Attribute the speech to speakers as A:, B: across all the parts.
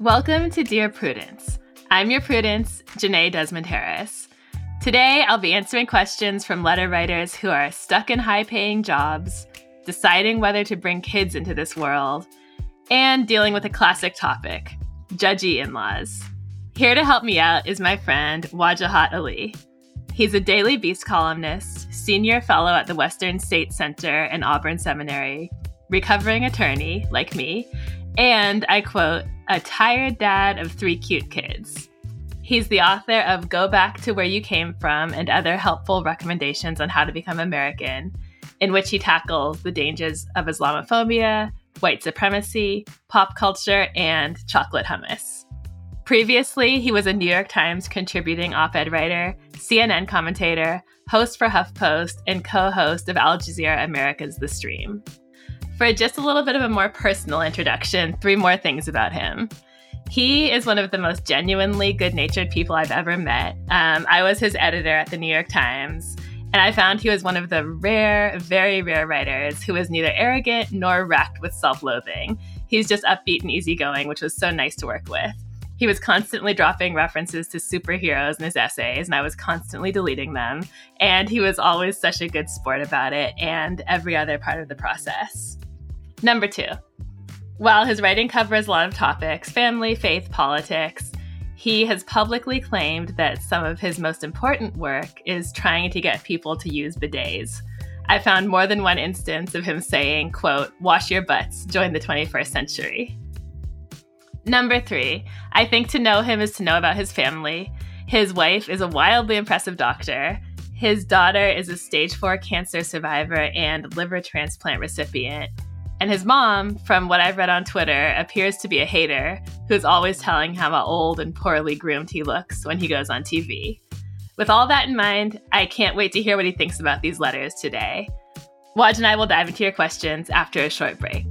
A: Welcome to Dear Prudence. I'm your Prudence, Jenée Desmond Harris. Today, I'll be answering questions from letter writers who are stuck in high paying jobs, deciding whether to bring kids into this world, and dealing with a classic topic judgy in laws. Here to help me out is my friend Wajahat Ali. He's a Daily Beast columnist, senior fellow at the Western State Center and Auburn Seminary, recovering attorney, like me, and I quote, a tired dad of three cute kids. He's the author of Go Back to Where You Came From and other helpful recommendations on how to become American, in which he tackles the dangers of Islamophobia, white supremacy, pop culture, and chocolate hummus. Previously, he was a New York Times contributing op ed writer, CNN commentator, host for HuffPost, and co host of Al Jazeera America's The Stream. For just a little bit of a more personal introduction, three more things about him. He is one of the most genuinely good natured people I've ever met. Um, I was his editor at the New York Times, and I found he was one of the rare, very rare writers who was neither arrogant nor racked with self loathing. He's just upbeat and easygoing, which was so nice to work with. He was constantly dropping references to superheroes in his essays, and I was constantly deleting them. And he was always such a good sport about it and every other part of the process. Number two, while his writing covers a lot of topics family, faith, politics he has publicly claimed that some of his most important work is trying to get people to use bidets. I found more than one instance of him saying, quote, wash your butts, join the 21st century. Number three, I think to know him is to know about his family. His wife is a wildly impressive doctor. His daughter is a stage four cancer survivor and liver transplant recipient. And his mom, from what I've read on Twitter, appears to be a hater who's always telling how old and poorly groomed he looks when he goes on TV. With all that in mind, I can't wait to hear what he thinks about these letters today. Waj and I will dive into your questions after a short break.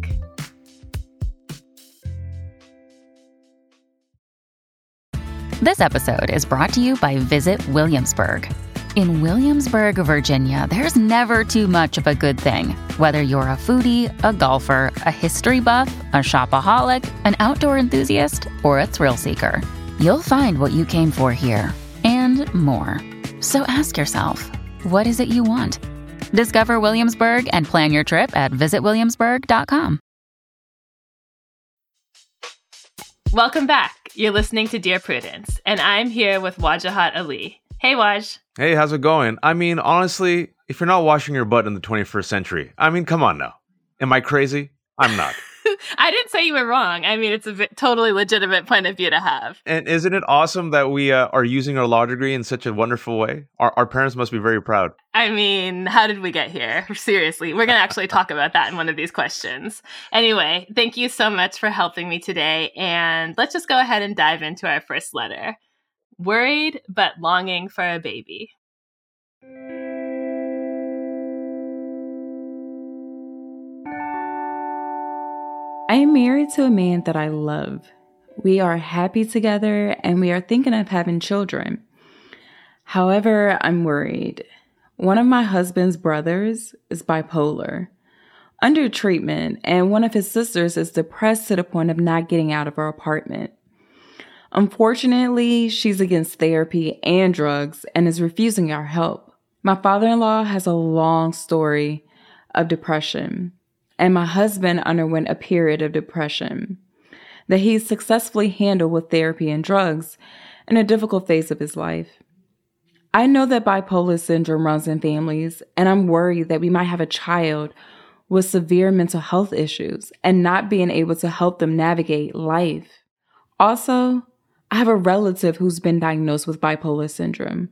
B: This episode is brought to you by Visit Williamsburg. In Williamsburg, Virginia, there's never too much of a good thing. Whether you're a foodie, a golfer, a history buff, a shopaholic, an outdoor enthusiast, or a thrill seeker, you'll find what you came for here and more. So ask yourself, what is it you want? Discover Williamsburg and plan your trip at visitwilliamsburg.com.
A: Welcome back. You're listening to Dear Prudence, and I'm here with Wajahat Ali. Hey, Waj.
C: Hey, how's it going? I mean, honestly, if you're not washing your butt in the 21st century, I mean, come on now. Am I crazy? I'm not.
A: I didn't say you were wrong. I mean, it's a totally legitimate point of view to have.
C: And isn't it awesome that we uh, are using our law degree in such a wonderful way? Our, our parents must be very proud.
A: I mean, how did we get here? Seriously, we're going to actually talk about that in one of these questions. Anyway, thank you so much for helping me today. And let's just go ahead and dive into our first letter worried but longing for a baby.
D: I am married to a man that I love. We are happy together and we are thinking of having children. However, I'm worried. One of my husband's brothers is bipolar, under treatment, and one of his sisters is depressed to the point of not getting out of her apartment. Unfortunately, she's against therapy and drugs and is refusing our help. My father in law has a long story of depression, and my husband underwent a period of depression that he successfully handled with therapy and drugs in a difficult phase of his life. I know that bipolar syndrome runs in families, and I'm worried that we might have a child with severe mental health issues and not being able to help them navigate life. Also, I have a relative who's been diagnosed with bipolar syndrome,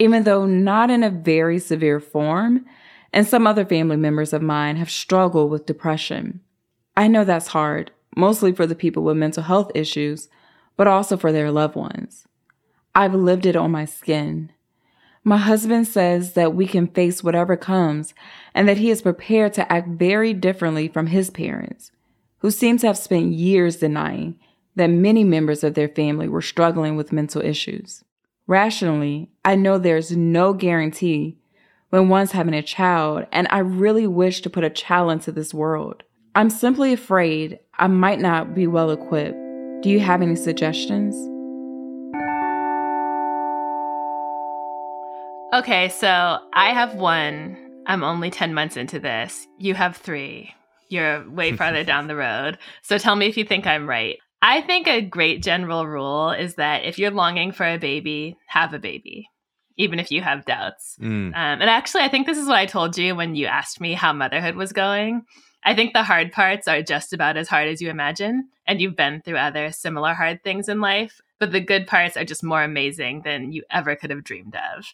D: even though not in a very severe form, and some other family members of mine have struggled with depression. I know that's hard, mostly for the people with mental health issues, but also for their loved ones. I've lived it on my skin. My husband says that we can face whatever comes and that he is prepared to act very differently from his parents, who seem to have spent years denying that many members of their family were struggling with mental issues. Rationally, I know there's no guarantee when one's having a child, and I really wish to put a child into this world. I'm simply afraid I might not be well equipped Do you have any suggestions?
A: Okay, so I have one. I'm only 10 months into this. You have three. You're way farther down the road. So tell me if you think I'm right. I think a great general rule is that if you're longing for a baby, have a baby, even if you have doubts.
C: Mm.
A: Um, and actually, I think this is what I told you when you asked me how motherhood was going. I think the hard parts are just about as hard as you imagine, and you've been through other similar hard things in life, but the good parts are just more amazing than you ever could have dreamed of.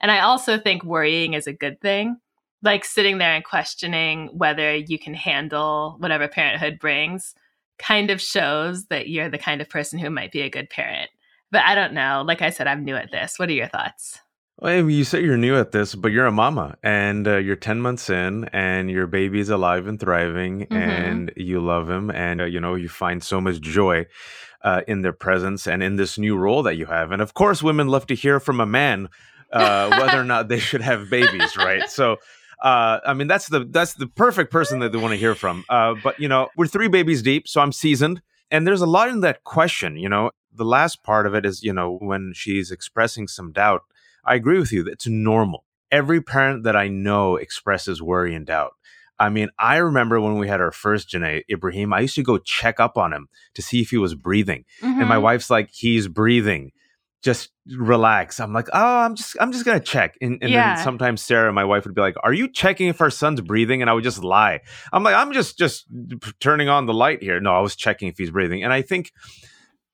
A: And I also think worrying is a good thing. Like sitting there and questioning whether you can handle whatever parenthood brings kind of shows that you're the kind of person who might be a good parent. But I don't know. Like I said, I'm new at this. What are your thoughts?
C: Well, you say you're new at this, but you're a mama and uh, you're 10 months in and your baby's alive and thriving
A: Mhm.
C: and you love him and, uh, you know, you find so much joy uh, in their presence and in this new role that you have. And of course, women love to hear from a man uh, whether or not they should have babies, right? So, uh, I mean, that's the that's the perfect person that they want to hear from. Uh, but you know, we're three babies deep, so I'm seasoned, and there's a lot in that question. You know, the last part of it is, you know, when she's expressing some doubt. I agree with you. It's normal. Every parent that I know expresses worry and doubt. I mean, I remember when we had our first Jenée Ibrahim, I used to go check up on him to see if he was breathing. And my
A: Mhm.
C: wife's like, he's breathing. Just relax. I'm like, oh, I'm just, I'm just gonna check. And, and
A: Yeah.
C: then sometimes Sarah, and my wife, would be like, "Are you checking if our son's breathing?" And I would just lie. I'm like, I'm just, just turning on the light here. No, I was checking if he's breathing. And I think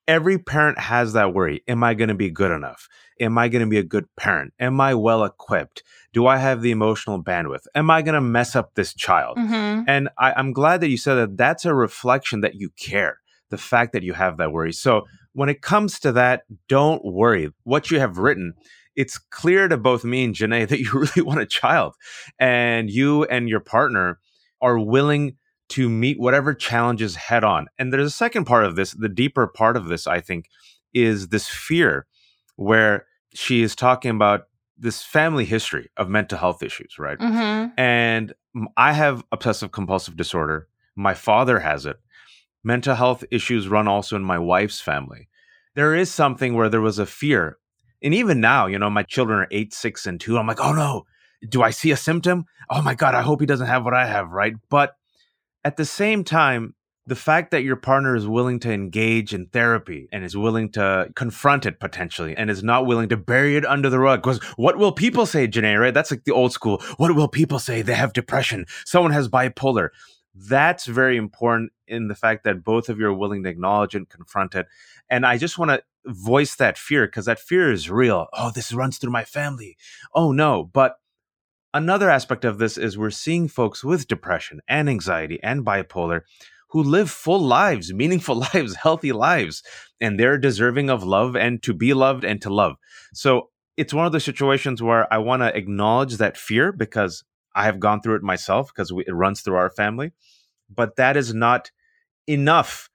C: every parent has that worry. Am I going to be good enough? Am I going to be a good parent? Am I well equipped? Do I have the emotional bandwidth? Am I going to mess up this child?
A: Mhm.
C: And I, I'm glad that you said that that's a reflection that you care, the fact that you have that worry. So when it comes to that, don't worry. What you have written, it's clear to both me and Jenée that you really want a child. And you and your partner are willing to meet whatever challenges head on. And there's a second part of this, the deeper part of this, I think, is this fear where she is talking about this family history of mental health issues, right?
A: Mhm.
C: And I have obsessive compulsive disorder. My father has it. Mental health issues run also in my wife's family. There is something where there was a fear. And even now, you know, my children are eight, six, and two. I'm like, oh no, do I see a symptom? Oh my God, I hope he doesn't have what I have, right? But at the same time, the fact that your partner is willing to engage in therapy and is willing to confront it potentially and is not willing to bury it under the rug because what will people say Jenée, right that's like the old school what will people say they have depression someone has bipolar that's very important in the fact that both of you are willing to acknowledge and confront it and i just want to voice that fear because that fear is real oh this runs through my family oh no but another aspect of this is we're seeing folks with depression and anxiety and bipolar who live full lives, meaningful lives, healthy lives, and they're deserving of love and to be loved and to love. So it's one of those situations where I want to acknowledge that fear because I have gone through it myself because it runs through our family. But that is not enough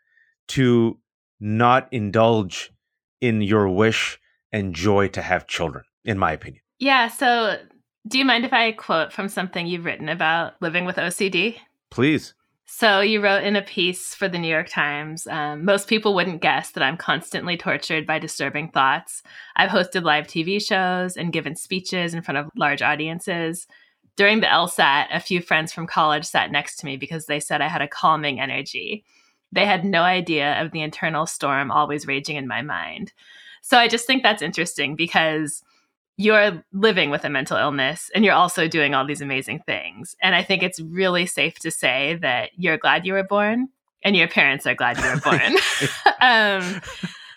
C: to not indulge in your wish and joy to have children, in my opinion.
A: Yeah. So, do you mind if I quote from something you've written about living with OCD?
C: Please.
A: So, you wrote in a piece for the New York Times um, most people wouldn't guess that I'm constantly tortured by disturbing thoughts. I've hosted live TV shows and given speeches in front of large audiences. During the LSAT, a few friends from college sat next to me because they said I had a calming energy. They had no idea of the internal storm always raging in my mind. So, I just think that's interesting because you're living with a mental illness and you're also doing all these amazing things. And I think it's really safe to say that you're glad you were born and your parents are glad you were born. um,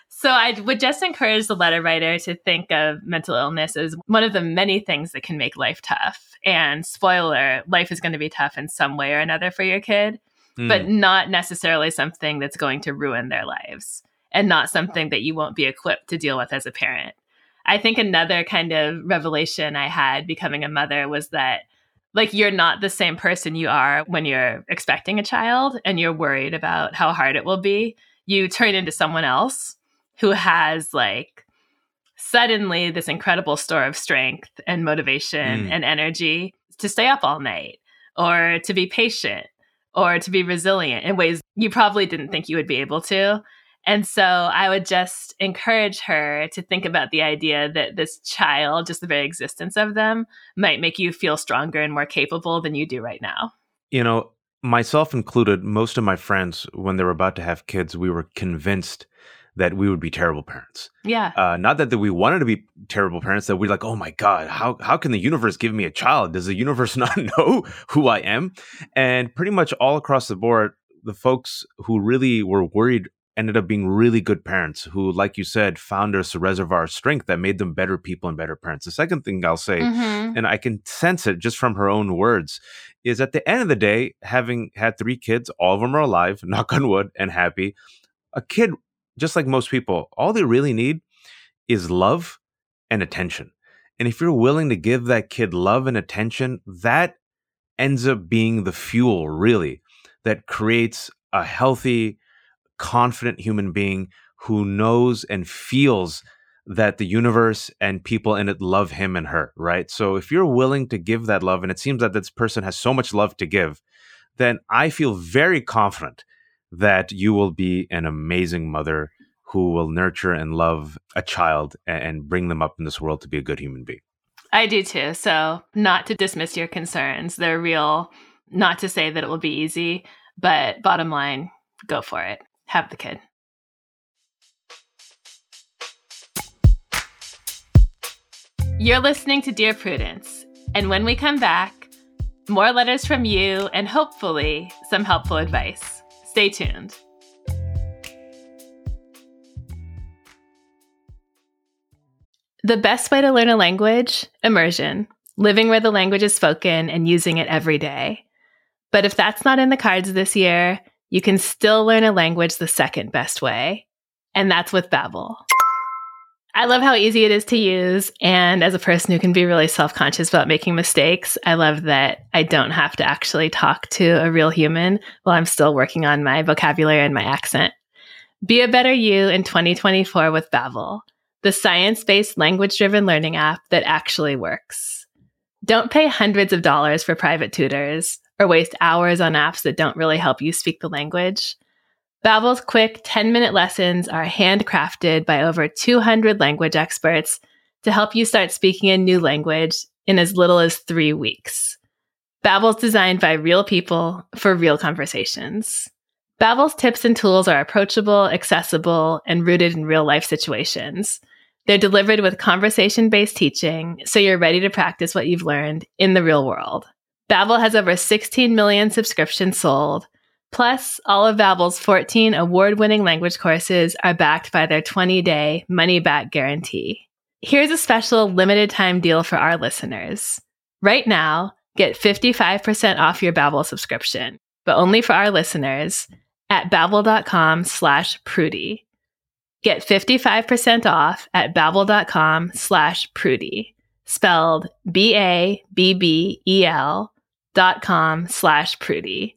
A: so I would just encourage the letter writer to think of mental illness as one of the many things that can make life tough. And spoiler, life is going to be tough in some way or another for your kid,
C: Hmm.
A: but not necessarily something that's going to ruin their lives and not something that you won't be equipped to deal with as a parent. I think another kind of revelation I had becoming a mother was that like you're not the same person you are when you're expecting a child and you're worried about how hard it will be. You turn into someone else who has like suddenly this incredible store of strength and motivation
C: Mm.
A: and energy to stay up all night or to be patient or to be resilient in ways you probably didn't think you would be able to. And so I would just encourage her to think about the idea that this child, just the very existence of them, might make you feel stronger and more capable than you do right now.
C: You know, myself included, most of my friends, when they were about to have kids, we were convinced that we would be terrible parents.
A: Yeah.
C: Uh, not that, that we wanted to be terrible parents, that we're like, oh my God, how, how can the universe give me a child? Does the universe not know who I am? And pretty much all across the board, the folks who really were worried ended up being really good parents who, like you said, found us a reservoir of strength that made them better people and better parents. The second thing I'll say, mm-hmm. and I can sense it just from her own words, is at the end of the day, having had three kids, all of them are alive, knock on wood, and happy. A kid just like most people, all they really need is love and attention. And if you're willing to give that kid love and attention, that ends up being the fuel, really, that creates a healthy, confident human being who knows and feels that the universe and people in it love him and her, right? So if you're willing to give that love, and it seems that this person has so much love to give, then I feel very confident that you will be an amazing mother who will nurture and love a child and bring them up in this world to be a good human being.
A: I do too. So, not to dismiss your concerns, they're real. Not to say that it will be easy, but bottom line, go for it. Have the kid. You're listening to Dear Prudence. And when we come back, more letters from you and hopefully some helpful advice. Stay tuned. The best way to learn a language? Immersion, living where the language is spoken and using it every day. But if that's not in the cards this year, you can still learn a language the second best way, and that's with Babbel. I love how easy it is to use. And as a person who can be really self conscious about making mistakes, I love that I don't have to actually talk to a real human while I'm still working on my vocabulary and my accent. Be a better you in 2024 with Babbel, the science-based language-driven learning app that actually works. Don't pay hundreds of dollars for private tutors or waste hours on apps that don't really help you speak the language. Babbel's quick 10-minute lessons are handcrafted by over 200 language experts to help you start speaking a new language in as little as 3 weeks. Babbel's designed by real people for real conversations. Babbel's tips and tools are approachable, accessible, and rooted in real-life situations. They're delivered with conversation-based teaching, so you're ready to practice what you've learned in the real world. Babbel has over 16 million subscriptions sold Plus, all of Babbel's 14 award-winning language courses are backed by their 20-day money-back guarantee. Here's a special limited time deal for our listeners. Right now, get 55% off your Babbel subscription, but only for our listeners at babbel.com slash prudie. Get 55% off at babbel.com slash prudie, spelled B-A-B-B-E-L dot com slash prudie.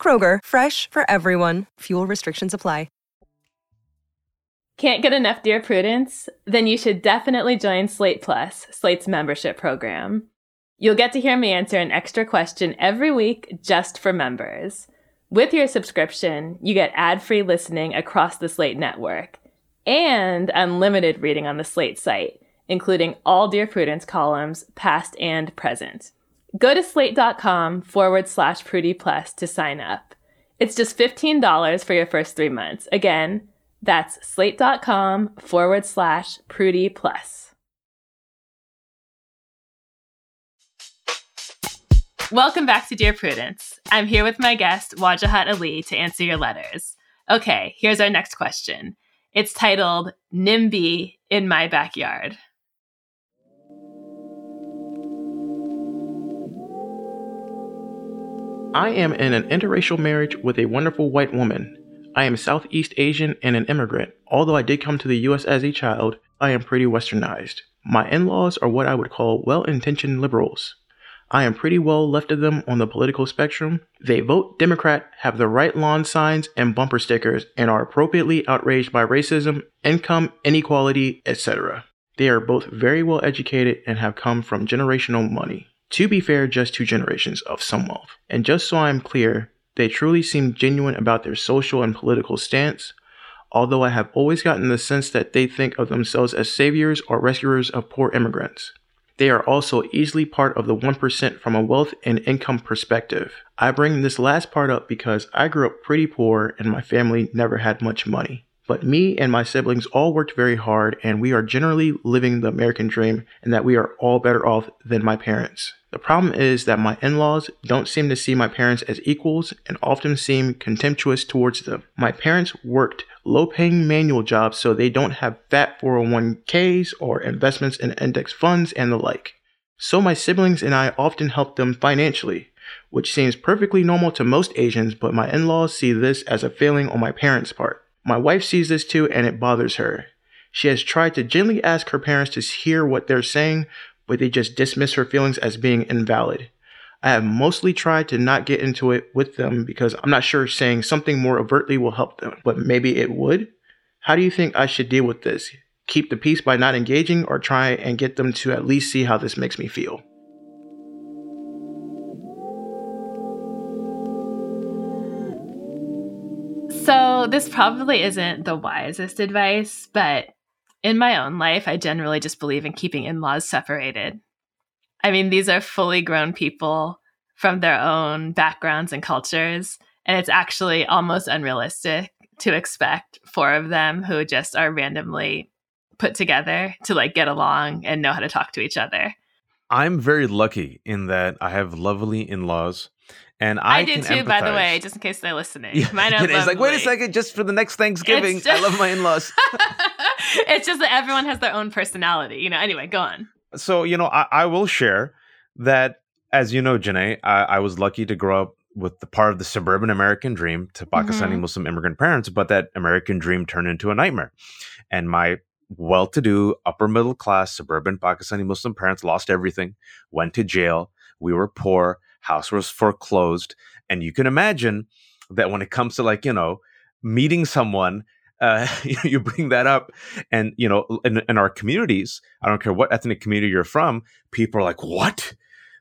E: Kroger, fresh for everyone. Fuel restrictions apply.
A: Can't get enough Dear Prudence? Then you should definitely join Slate Plus, Slate's membership program. You'll get to hear me answer an extra question every week just for members. With your subscription, you get ad free listening across the Slate network and unlimited reading on the Slate site, including all Dear Prudence columns, past and present. Go to slate.com forward slash Prudie Plus to sign up. It's just $15 for your first three months. Again, that's slate.com forward slash Prudie Plus. Welcome back to Dear Prudence. I'm here with my guest, Wajahat Ali, to answer your letters. Okay, here's our next question. It's titled NIMBY in My Backyard.
F: I am in an interracial marriage with a wonderful white woman. I am Southeast Asian and an immigrant. Although I did come to the US as a child, I am pretty westernized. My in laws are what I would call well intentioned liberals. I am pretty well left of them on the political spectrum. They vote Democrat, have the right lawn signs and bumper stickers, and are appropriately outraged by racism, income inequality, etc. They are both very well educated and have come from generational money. To be fair, just two generations of some wealth. And just so I'm clear, they truly seem genuine about their social and political stance, although I have always gotten the sense that they think of themselves as saviors or rescuers of poor immigrants. They are also easily part of the 1% from a wealth and income perspective. I bring this last part up because I grew up pretty poor and my family never had much money. But me and my siblings all worked very hard, and we are generally living the American dream, and that we are all better off than my parents. The problem is that my in laws don't seem to see my parents as equals and often seem contemptuous towards them. My parents worked low paying manual jobs so they don't have fat 401ks or investments in index funds and the like. So my siblings and I often help them financially, which seems perfectly normal to most Asians, but my in laws see this as a failing on my parents' part. My wife sees this too and it bothers her. She has tried to gently ask her parents to hear what they're saying, but they just dismiss her feelings as being invalid. I have mostly tried to not get into it with them because I'm not sure saying something more overtly will help them, but maybe it would. How do you think I should deal with this? Keep the peace by not engaging or try and get them to at least see how this makes me feel?
A: So, this probably isn't the wisest advice, but in my own life, I generally just believe in keeping in laws separated. I mean, these are fully grown people from their own backgrounds and cultures. And it's actually almost unrealistic to expect four of them who just are randomly put together to like get along and know how to talk to each other.
C: I'm very lucky in that I have lovely in laws. And I,
A: I do too,
C: empathize.
A: by the way, just in case they're listening.
C: Yeah.
A: Mine are
C: it's like, wait a second, just for the next Thanksgiving,
A: just-
C: I love my in laws.
A: it's just that everyone has their own personality. You know, anyway, go on.
C: so you know I, I will share that as you know Jenée, I, I was lucky to grow up with the part of the suburban american dream to pakistani
A: Mhm.
C: muslim immigrant parents but that american dream turned into a nightmare and my well-to-do upper middle class suburban pakistani muslim parents lost everything went to jail we were poor house was foreclosed and you can imagine that when it comes to like you know meeting someone uh, you bring that up and you know in, in our communities i don't care what ethnic community you're from people are like what?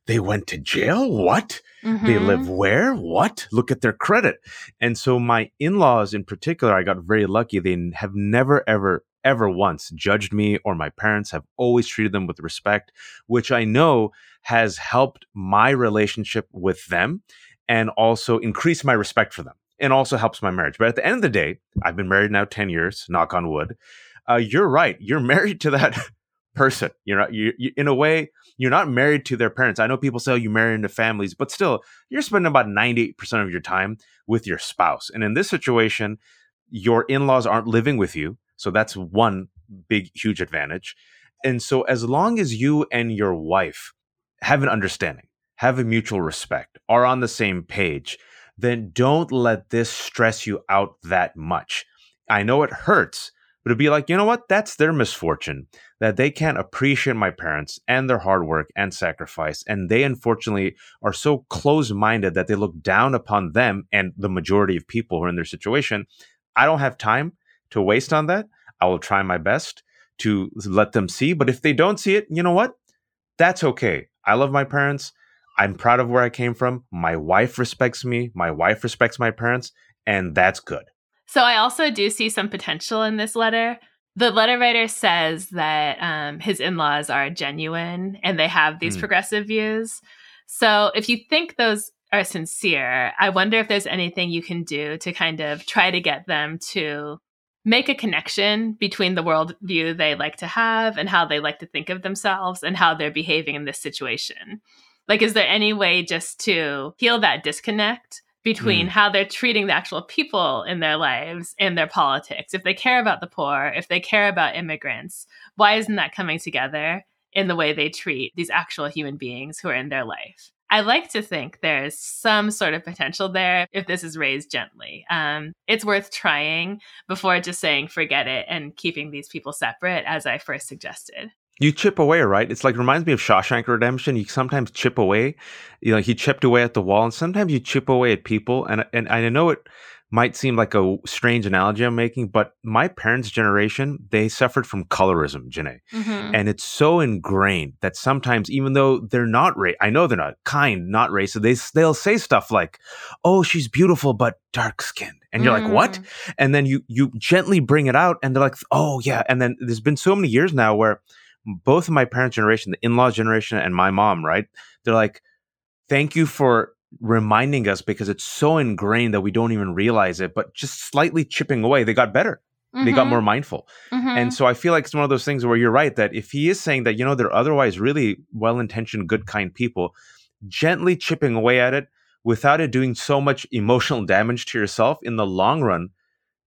C: They went to jail? What? They
A: Mhm.
C: live where? What? Look at their credit. And so my in-laws in particular i got very lucky they have never ever ever once judged me or my parents have always treated them with respect which i know has helped my relationship with them and also increased my respect for them and also helps my marriage. But at the end of the day i've been married now 10 years knock on wood. Uh, you're right. You're married to that person. You're not you, you in a way you're not married to their parents. I know people say oh, you marry into families but still you're spending about 98% of your time with your spouse. And in this situation your in-laws aren't living with you so that's one big huge advantage and so as long as you and your wife have an understanding have a mutual respect are on the same page then don't let this stress you out that much i know it hurts but to be like you know what that's their misfortune that they can't appreciate my parents and their hard work and sacrifice. And they unfortunately are so close minded that they look down upon them and the majority of people who are in their situation. I don't have time to waste on that. I will try my best to let them see. But if they don't see it, you know what? That's okay. I love my parents. I'm proud of where I came from. My wife respects me. My wife respects my parents. And that's good.
A: So I also do see some potential in this letter. The letter writer says that um, his in laws are genuine and they have these
C: Hmm.
A: progressive views. So if you think those are sincere, I wonder if there's anything you can do to kind of try to get them to make a connection between the worldview they like to have and how they like to think of themselves and how they're behaving in this situation. Like, is there any way just to heal that disconnect between
C: Mm.
A: how they're treating the actual people in their lives and their politics? If they care about the poor, if they care about immigrants, why isn't that coming together in the way they treat these actual human beings who are in their life? I like to think there's some sort of potential there if this is raised gently. Um, it's worth trying before just saying forget it and keeping these people separate, as I first suggested.
C: You chip away, right? It's like reminds me of Shawshank Redemption. You sometimes chip away, you know, he chipped away at the wall, and sometimes you chip away at people. And and I know it might seem like a strange analogy I'm making, but my parents' generation, they suffered from colorism, Jenée. Mm-hmm. And it's so ingrained that sometimes, even though they're not ra- I know they're not kind, not racist, they, they'll say stuff like, oh, she's beautiful, but dark skinned. And you're mm. like, what? Mm. And then you, you gently bring it out and they're like, oh, yeah. And then there's been so many years now where both of my parents' generation, the in laws generation and my mom, right? They're like, thank you for reminding us because it's so ingrained that we don't even realize it, but just slightly chipping away, they got better. Mm-hmm. They got mm-hmm. more mindful. Mm-hmm. And so I feel like it's one of those things where you're right that if he is saying that, you know, they're otherwise really well intentioned, good, kind people, gently chipping away at it without it doing so much emotional damage to yourself in the long run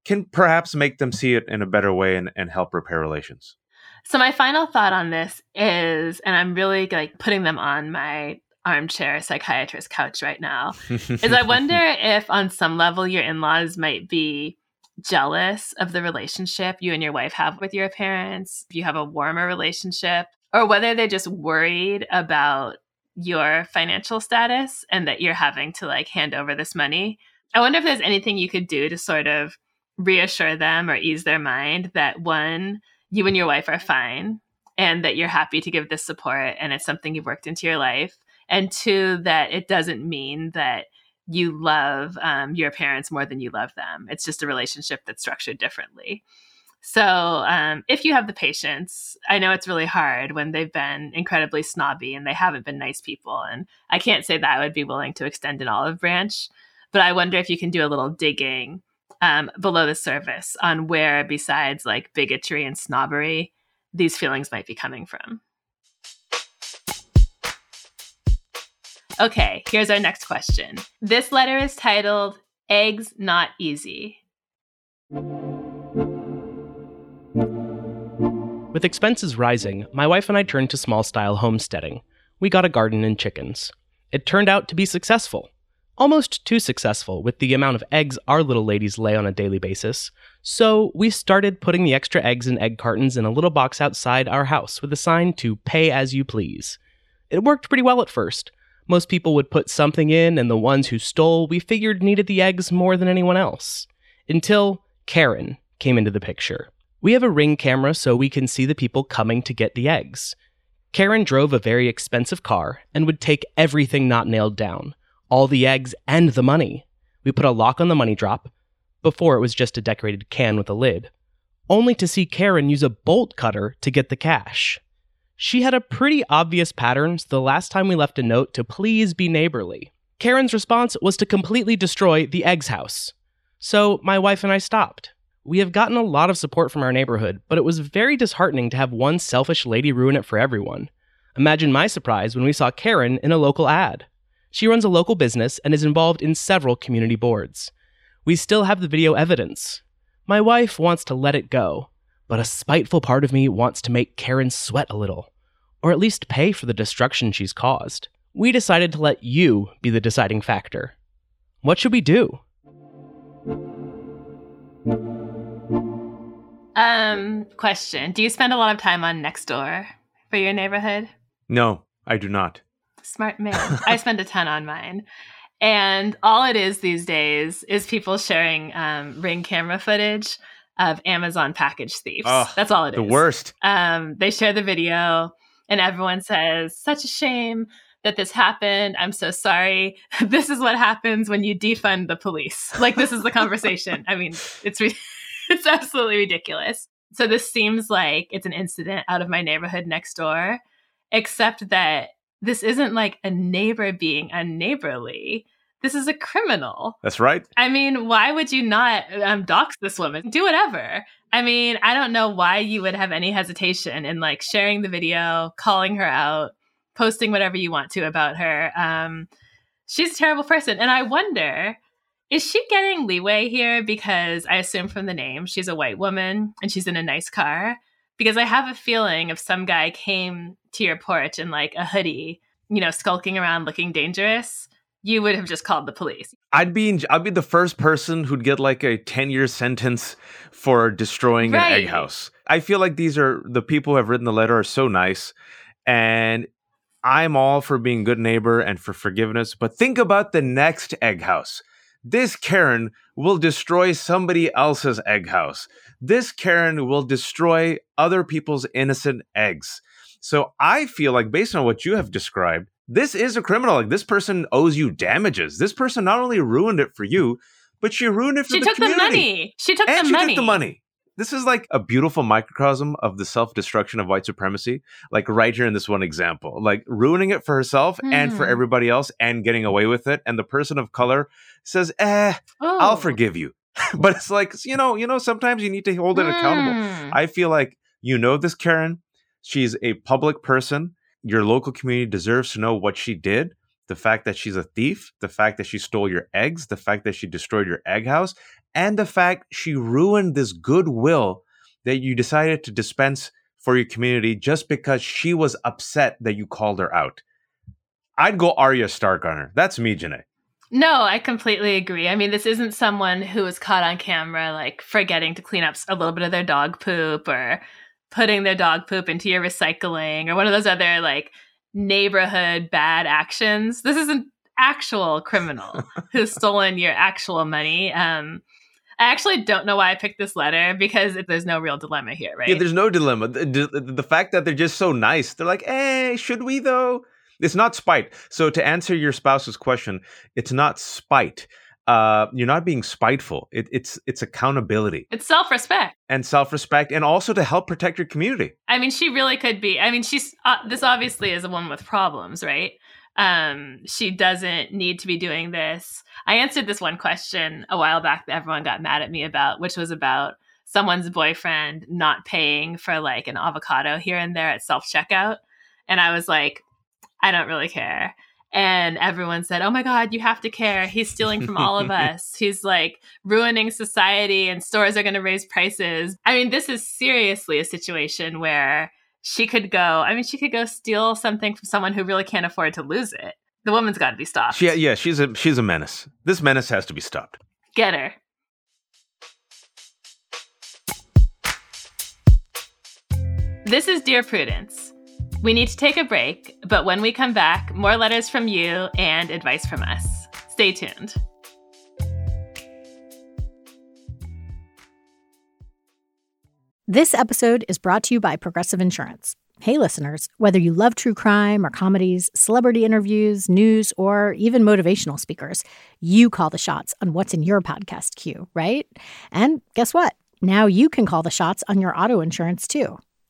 C: can perhaps make them see it in a better way and, and help repair relations.
A: So my final thought on this is, and I'm really like putting them on my armchair psychiatrist couch right now is I wonder if on some level your in-laws might be jealous of the relationship you and your wife have with your parents, if you have a warmer relationship, or whether they're just worried about your financial status and that you're having to like hand over this money. I wonder if there's anything you could do to sort of reassure them or ease their mind that one, you and your wife are fine and that you're happy to give this support and it's something you've worked into your life and two that it doesn't mean that you love um, your parents more than you love them. It's just a relationship that's structured differently. So um, if you have the patience i know it's really hard when they've been incredibly snobby and they haven't been nice people and i can't say that i would be willing to extend an olive branch but i wonder if you can do a little digging um, below the surface on where besides like bigotry and snobbery these feelings might be coming from Okay, here's our next question. This letter is titled Eggs Not Easy.
G: With expenses rising, my wife and I turned to small style homesteading. We got a garden and chickens. It turned out to be successful. Almost too successful with the amount of eggs our little ladies lay on a daily basis. So we started putting the extra eggs in egg cartons in a little box outside our house with a sign to pay as you please. It worked pretty well at first. Most people would put something in, and the ones who stole we figured needed the eggs more than anyone else. Until Karen came into the picture. We have a ring camera so we can see the people coming to get the eggs. Karen drove a very expensive car and would take everything not nailed down all the eggs and the money. We put a lock on the money drop. Before it was just a decorated can with a lid. Only to see Karen use a bolt cutter to get the cash. She had a pretty obvious pattern the last time we left a note to please be neighborly. Karen's response was to completely destroy the eggs house. So my wife and I stopped. We have gotten a lot of support from our neighborhood, but it was very disheartening to have one selfish lady ruin it for everyone. Imagine my surprise when we saw Karen in a local ad. She runs a local business and is involved in several community boards. We still have the video evidence. My wife wants to let it go, but a spiteful part of me wants to make Karen sweat a little or at least pay for the destruction she's caused. We decided to let you be the deciding factor. What should we do?
A: Um, question. Do you spend a lot of time on Nextdoor for your neighborhood?
C: No, I do not.
A: Smart man. I spend a ton on mine. And all it is these days is people sharing um, ring camera footage of Amazon package thieves. Oh, That's all it
C: the
A: is.
C: the worst.
A: Um, they share the video and everyone says, such a shame that this happened. I'm so sorry. this is what happens when you defund the police. Like this is the conversation. I mean, it's re- it's absolutely ridiculous. So this seems like it's an incident out of my neighborhood next door, except that this isn't like a neighbor being unneighborly. This is a criminal.
C: That's right.
A: I mean, why would you not um, dox this woman? Do whatever. I mean, I don't know why you would have any hesitation in like sharing the video, calling her out, posting whatever you want to about her. Um, she's a terrible person. And I wonder, is she getting leeway here? Because I assume from the name, she's a white woman and she's in a nice car. Because I have a feeling if some guy came to your porch in like a hoodie you know, skulking around looking dangerous, you would have just called the police.
C: I'd be in, I'd be the first person who'd get like a 10 year sentence for destroying
A: Right.
C: an egg house. I feel like these are the people who have written the letter are so nice and I'm all for being good neighbor and for forgiveness, but think about the next egg house. This Karen will destroy somebody else's egg house. This Karen will destroy other people's innocent eggs. So I feel like based on what you have described, this is a criminal. Like this person owes you damages. This person not only ruined it for you, but she ruined it for
A: She
C: the
A: took the
C: community.
A: money. She took
C: and
A: the
C: she
A: money.
C: took the money. This is like a beautiful microcosm of the self-destruction of white supremacy. Like right here in this one example, like ruining it for herself and for
A: Hmm.
C: everybody else, and getting away with it. And the person of color says, "Eh,
A: Oh.
C: I'll forgive you." but it's like you know, you know, sometimes you need to hold it accountable.
A: Mm.
C: I feel like you know this Karen. She's a public person. Your local community deserves to know what she did. The fact that she's a thief, the fact that she stole your eggs, the fact that she destroyed your egg house, and the fact she ruined this goodwill that you decided to dispense for your community just because she was upset that you called her out. I'd go Arya Stark on her. That's me, Jenée.
A: No, I completely agree. I mean, this isn't someone who was caught on camera like forgetting to clean up a little bit of their dog poop or putting their dog poop into your recycling or one of those other like neighborhood bad actions. This is an actual criminal who's stolen your actual money. Um, I actually don't know why I picked this letter because there's no real dilemma here, right?
C: Yeah, there's no dilemma. The, the, the fact that they're just so nice, they're like, hey, should we though? It's not spite. So to answer your spouse's question, it's not spite. Uh, you're not being spiteful. It, it's it's accountability
A: it's self-respect.
C: and self respect, and also to help protect your community.
A: I mean, she really could be. I mean, she's uh, this obviously is a woman with problems, right? Um, she doesn't need to be doing this. I answered this one question a while back that everyone got mad at me about, which was about someone's boyfriend not paying for like an avocado here and there at self checkout, and I was like, I don't really care. And everyone said, Oh my God, you have to care. He's stealing from all of us. He's like ruining society and stores are going to raise prices. I mean, this is seriously a situation where she could go, I mean, she could go steal something from someone who really can't afford to lose it. The woman's got to be stopped.
C: She, yeah, she's a she's a menace. This menace has to be stopped.
A: Get her. This is Dear Prudence. We need to take a break, but when we come back, more letters from you and advice from us. Stay tuned.
H: This episode is brought to you by Progressive Insurance. Hey, listeners, whether you love true crime or comedies, celebrity interviews, news, or even motivational speakers, you call the shots on what's in your podcast queue, right? And guess what? Now you can call the shots on your auto insurance too.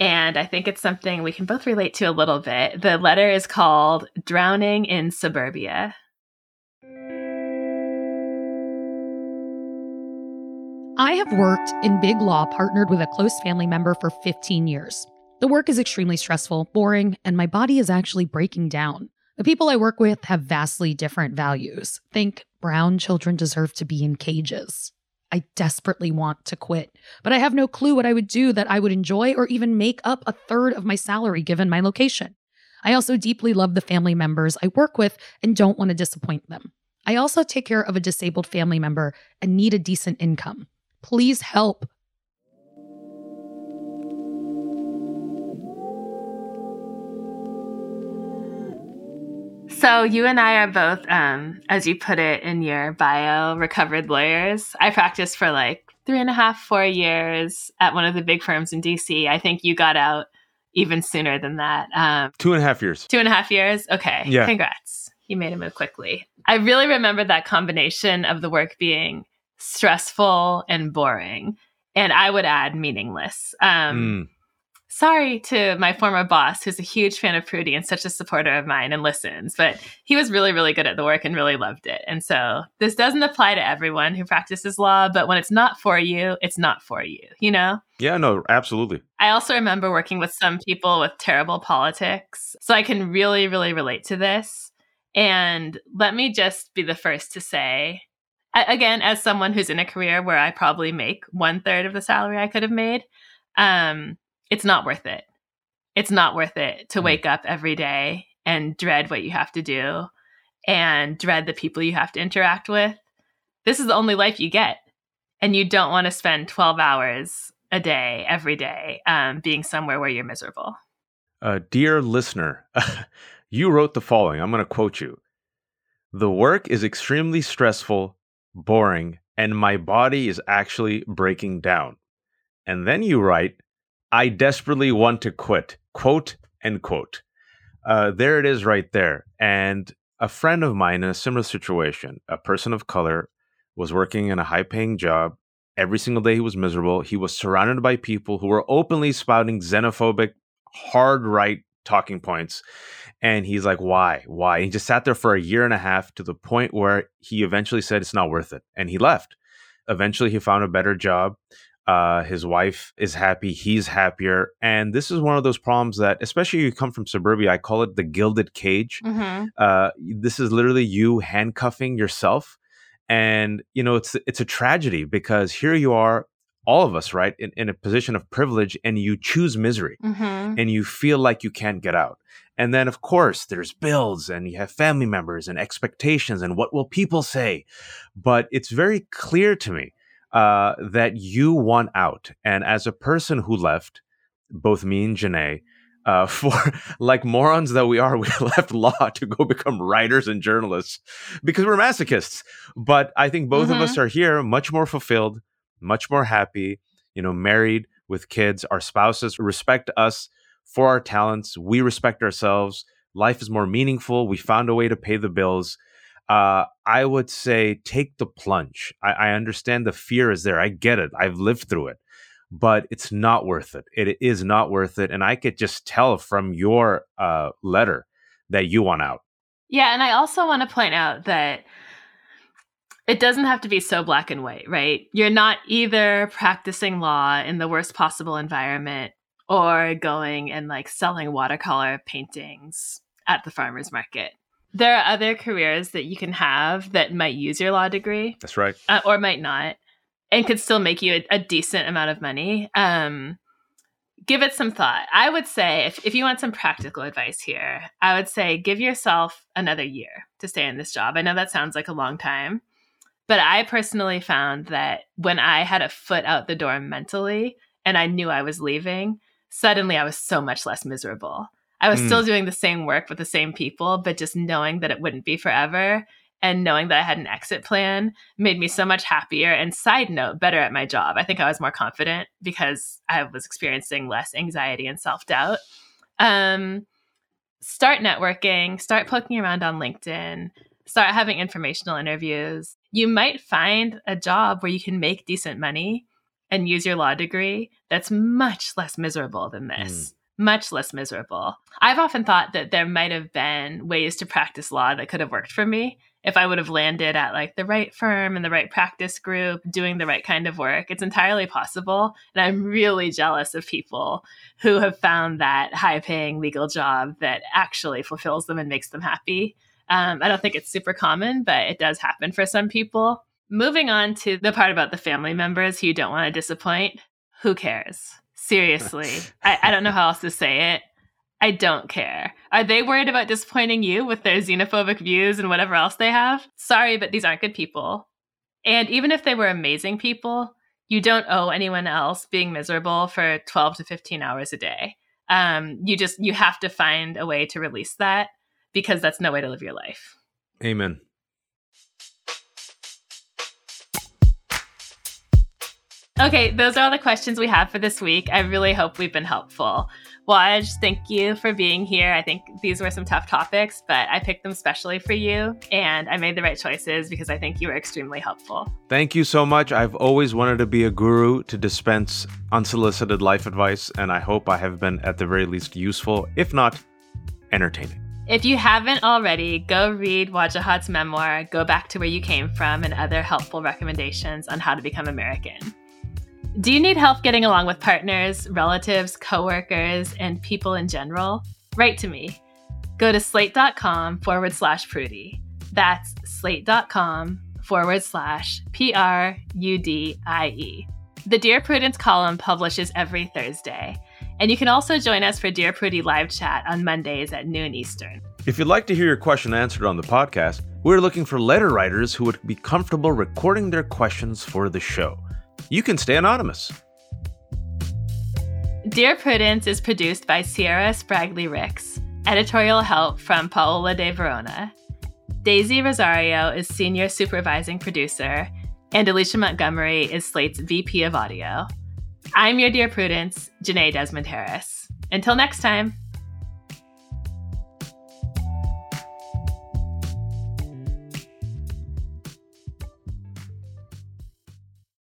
A: And I think it's something we can both relate to a little bit. The letter is called Drowning in Suburbia.
I: I have worked in big law partnered with a close family member for 15 years. The work is extremely stressful, boring, and my body is actually breaking down. The people I work with have vastly different values. Think brown children deserve to be in cages. I desperately want to quit, but I have no clue what I would do that I would enjoy or even make up a third of my salary given my location. I also deeply love the family members I work with and don't want to disappoint them. I also take care of a disabled family member and need a decent income. Please help.
A: So you and I are both, um, as you put it in your bio, recovered lawyers. I practiced for like three and a half, four years at one of the big firms in DC. I think you got out even sooner than that. Um,
C: Two and a half years.
A: two and a half years. Okay.
C: Yeah.
A: Congrats. You made a move quickly. I really remember that combination of the work being stressful and boring. And I would add meaningless. Um,
C: Mm.
A: Sorry to my former boss, who's a huge fan of Prudie and such a supporter of mine and listens, but he was really, really good at the work and really loved it. And so this doesn't apply to everyone who practices law, but when it's not for you, it's not for you, you know?
C: Yeah, no, absolutely.
A: I also remember working with some people with terrible politics. So I can really, really relate to this. And let me just be the first to say, again, as someone who's in a career where I probably make one third of the salary I could have made, um, it's not worth it. It's not worth it to wake up every day and dread what you have to do and dread the people you have to interact with. This is the only life you get. And you don't want to spend 12 hours a day, every day, um, being somewhere where you're miserable.
C: Uh, dear listener, you wrote the following. I'm going to quote you. The work is extremely stressful, boring, and my body is actually breaking down. And then you write, I desperately want to quit. Quote and quote. Uh, there it is right there. And a friend of mine in a similar situation, a person of color, was working in a high paying job. Every single day he was miserable. He was surrounded by people who were openly spouting xenophobic, hard right talking points. And he's like, why? Why? He just sat there for a year and a half to the point where he eventually said it's not worth it. And he left. Eventually, he found a better job. Uh, his wife is happy. He's happier. And this is one of those problems that, especially if you come from suburbia, I call it the gilded cage.
A: Mm-hmm.
C: Uh, this is literally you handcuffing yourself. And, you know, it's, it's a tragedy because here you are, all of us, right, in, in a position of privilege, and you choose misery
A: Mm-hmm.
C: and you feel like you can't get out. And then, of course, there's bills and you have family members and expectations and what will people say. But it's very clear to me uh, that you want out. And as a person who left, both me and Jenée, uh, for like morons that we are, we left law to go become writers and journalists because we're masochists. But I think both of us are here much more fulfilled, much more happy, you know, married with kids. Our spouses respect us for our talents. We respect ourselves. Life is more meaningful. We found a way to pay the bills. Uh, I would say take the plunge. I, I understand the fear is there. I get it. I've lived through it, but it's not worth it. It is not worth it. And I could just tell from your uh, letter that you want out.
A: Yeah, and I also want to point out that it doesn't have to be so black and white, right? You're not either practicing law in the worst possible environment or going and like selling watercolor paintings at the farmer's market. There are other careers that you can have that might use your law degree
C: That's right.
A: uh, or might not and could still make you a, a decent amount of money. Um, give it some thought. I would say, if, if you want some practical advice here, I would say give yourself another year to stay in this job. I know that sounds like a long time, but I personally found that when I had a foot out the door mentally and I knew I was leaving, suddenly I was so much less miserable. I was
C: Mm.
A: still doing the same work with the same people, but just knowing that it wouldn't be forever and knowing that I had an exit plan made me so much happier. And side note, better at my job. I think I was more confident because I was experiencing less anxiety and self doubt. Um, start networking, start poking around on LinkedIn, start having informational interviews. You might find a job where you can make decent money and use your law degree that's much less miserable than this. Much less miserable. I've often thought that there might have been ways to practice law that could have worked for me if I would have landed at like the right firm and the right practice group, doing the right kind of work. It's entirely possible. And I'm really jealous of people who have found that high paying legal job that actually fulfills them and makes them happy. Um, I don't think it's super common, but it does happen for some people. Moving on to the part about the family members who you don't want to disappoint. Who cares? Seriously. I, I don't know how else to say it. I don't care. Are they worried about disappointing you with their xenophobic views and whatever else they have? Sorry, but these aren't good people. And even if they were amazing people, you don't owe anyone else being miserable for 12 to 15 hours a day. Um, you just you have to find a way to release that because that's no way to live your life.
C: Amen.
A: Okay, those are all the questions we have for this week. I really hope we've been helpful. Waj, thank you for being here. I think these were some tough topics, but I picked them specially for you, and I made the right choices because I think you were extremely helpful.
C: Thank you so much. I've always wanted to be a guru to dispense unsolicited life advice, and I hope I have been at the very least useful, if not entertaining.
A: If you haven't already, go read Wajahat's memoir, Go Back to Where You Came From, and other helpful recommendations on how to become American. Do you need help getting along with partners, relatives, coworkers, and people in general? Write to me. Go to slate.com forward slash Prudie. That's slate.com forward slash P R U D I E. The Dear Prudence column publishes every Thursday. And you can also join us for Dear Prudie live chat on Mondays at noon Eastern.
C: If you'd like to hear your question answered on the podcast, we're looking for letter writers who would be comfortable recording their questions for the show you can stay anonymous.
A: Dear Prudence is produced by Sierra Spragley Ricks. Editorial help from Paola de Verona. Daisy Rosario is senior supervising producer, and Alicia Montgomery is Slate's VP of audio. I'm your Dear Prudence, Jenée Desmond Harris. Until next time.